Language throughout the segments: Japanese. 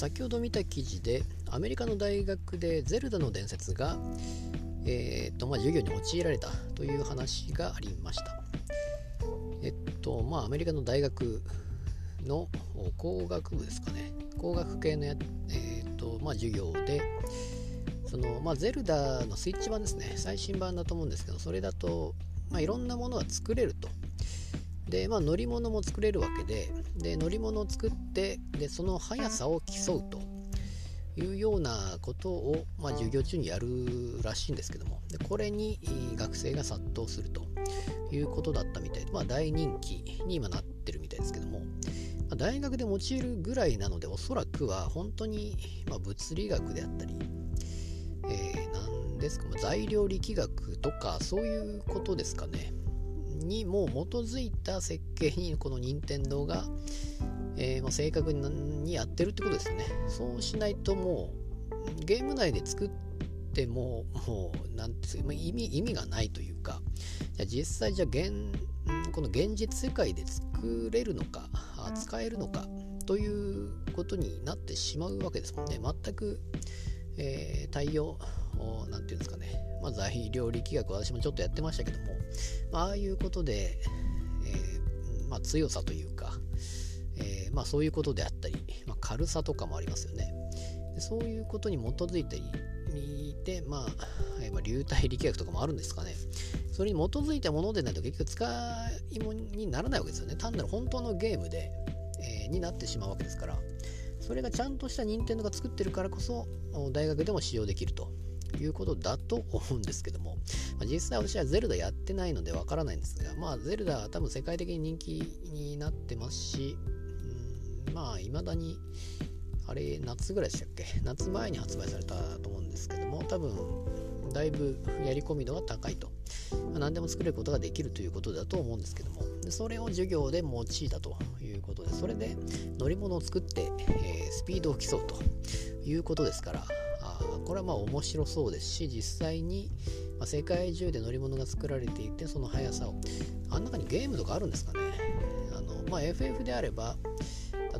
先ほど見た記事でアメリカの大学でゼルダの伝説が、えーとまあ、授業に用いられたという話がありました。えっとまあアメリカの大学の工学部ですかね。工学系のや、えーとまあ、授業でその、まあ、ゼルダのスイッチ版ですね。最新版だと思うんですけどそれだと、まあ、いろんなものが作れると。で、まあ、乗り物も作れるわけでで乗り物を作ってでその速さを競うというようなことを、まあ、授業中にやるらしいんですけどもでこれに学生が殺到するということだったみたいで、まあ、大人気に今なってるみたいですけども、まあ、大学で用いるぐらいなのでおそらくは本当に、ま、物理学であったり、えー、何ですか、ま、材料力学とかそういうことですかね。にも基づいた設計にこの任天堂が、えー、まあ、正確にやってるってことですよね。そうしないともうゲーム内で作ってももう何ていうか意味意味がないというかじゃ実際じゃ現この現実世界で作れるのか使えるのかということになってしまうわけですもんね。全く、えー、対応何て言うんですかね、まあ、材料力学私もちょっとやってましたけども、まああいうことで、えー、まあ、強さというか、えー、まあ、そういうことであったり、まあ、軽さとかもありますよね。でそういうことに基づいていて、まあ、えー、流体力学とかもあるんですかね。それに基づいたものでないと結局使い物にならないわけですよね。単なる本当のゲームで、えになってしまうわけですからそれがちゃんとした任天堂が作ってるからこそ大学でも使用できると。いうことだと思うんですけども、まあ、実際私はゼルダやってないのでわからないんですが、まあ、ゼルダは多分世界的に人気になってますし、うん、まあ、未だに、あれ、夏ぐらいでしたっけ？夏前に発売されたと思うんですけども、多分、だいぶやり込み度が高いと。まあ、何でも作れることができるということだと思うんですけども、でそれを授業で用いたということで、それで乗り物を作って、えー、スピードを競うということですから、これはまあ面白そうですし実際に、世界中で乗り物が作られていてその速さを。あん中にゲームとかあるんですかね。あの、まあ、FF であれば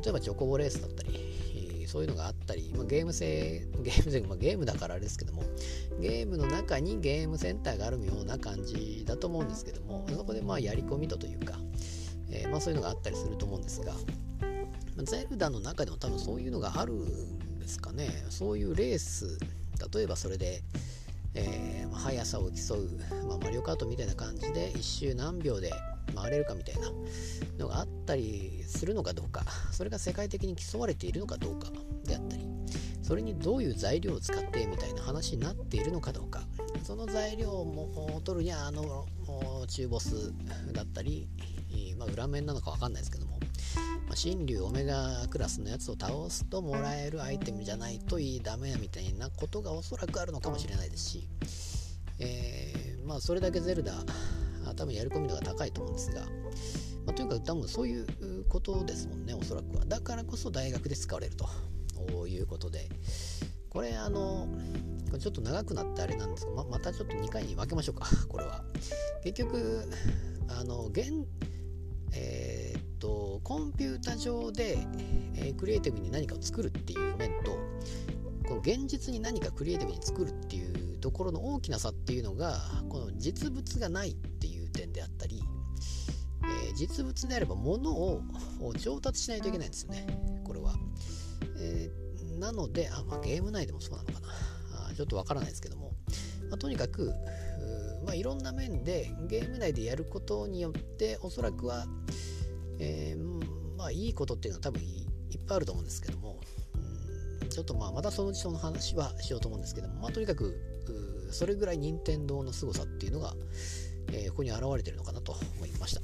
例えばチョコボレースだったりそういうのがあったり、まあ、ゲーム性ゲーム性、まあ、ゲームだからあれですけどもゲームの中にゲームセンターがあるような感じだと思うんですけどもそこでまあやり込み度というか、えー、まあ、そういうのがあったりすると思うんですがゼルダの中でも多分そういうのがあるんですかね。そういうレース例えばそれで、えー、速さを競う、まあ、マリオカートみたいな感じで1周何秒で回れるかみたいなのがあったりするのかどうか。それが世界的に競われているのかどうかであったり。それにどういう材料を使ってみたいな話になっているのかどうか。その材料を取るにはあの中ボスだったり、まあ、裏面なのか分かんないですけども、新竜オメガクラスのやつを倒すともらえるアイテムじゃないといいダメやみたいなことがおそらくあるのかもしれないですし、えー、まあそれだけゼルダ多分やり込み度が高いと思うんですが、まあ、というか多分そういうことですもんねおそらくは。だからこそ大学で使われると。いうことで。これあのちょっと長くなってあれなんですがままたちょっと2回に分けましょうか。これは。結局あの現えー、とコンピュータ上で、えー、クリエイティブに何かを作るっていう面とこの現実に何かクリエイティブに作るっていうところの大きな差っていうのがこの実物がないっていう点であったり、えー、実物であれば物を調達しないといけないんですよね。これは、えー、なのであ、まあ、ゲーム内でもそうなのかな。あちょっとわからないですけども、まあ、とにかくまあ、いろんな面でゲーム内でやることによっておそらくはえー、まあいいことっていうのは多分いっぱいあると思うんですけども、うん、ちょっとまあまたそのうちその話はしようと思うんですけども、ま、とにかくそれぐらい任天堂の凄さっていうのが、えー、ここに現れてるのかなと思いました。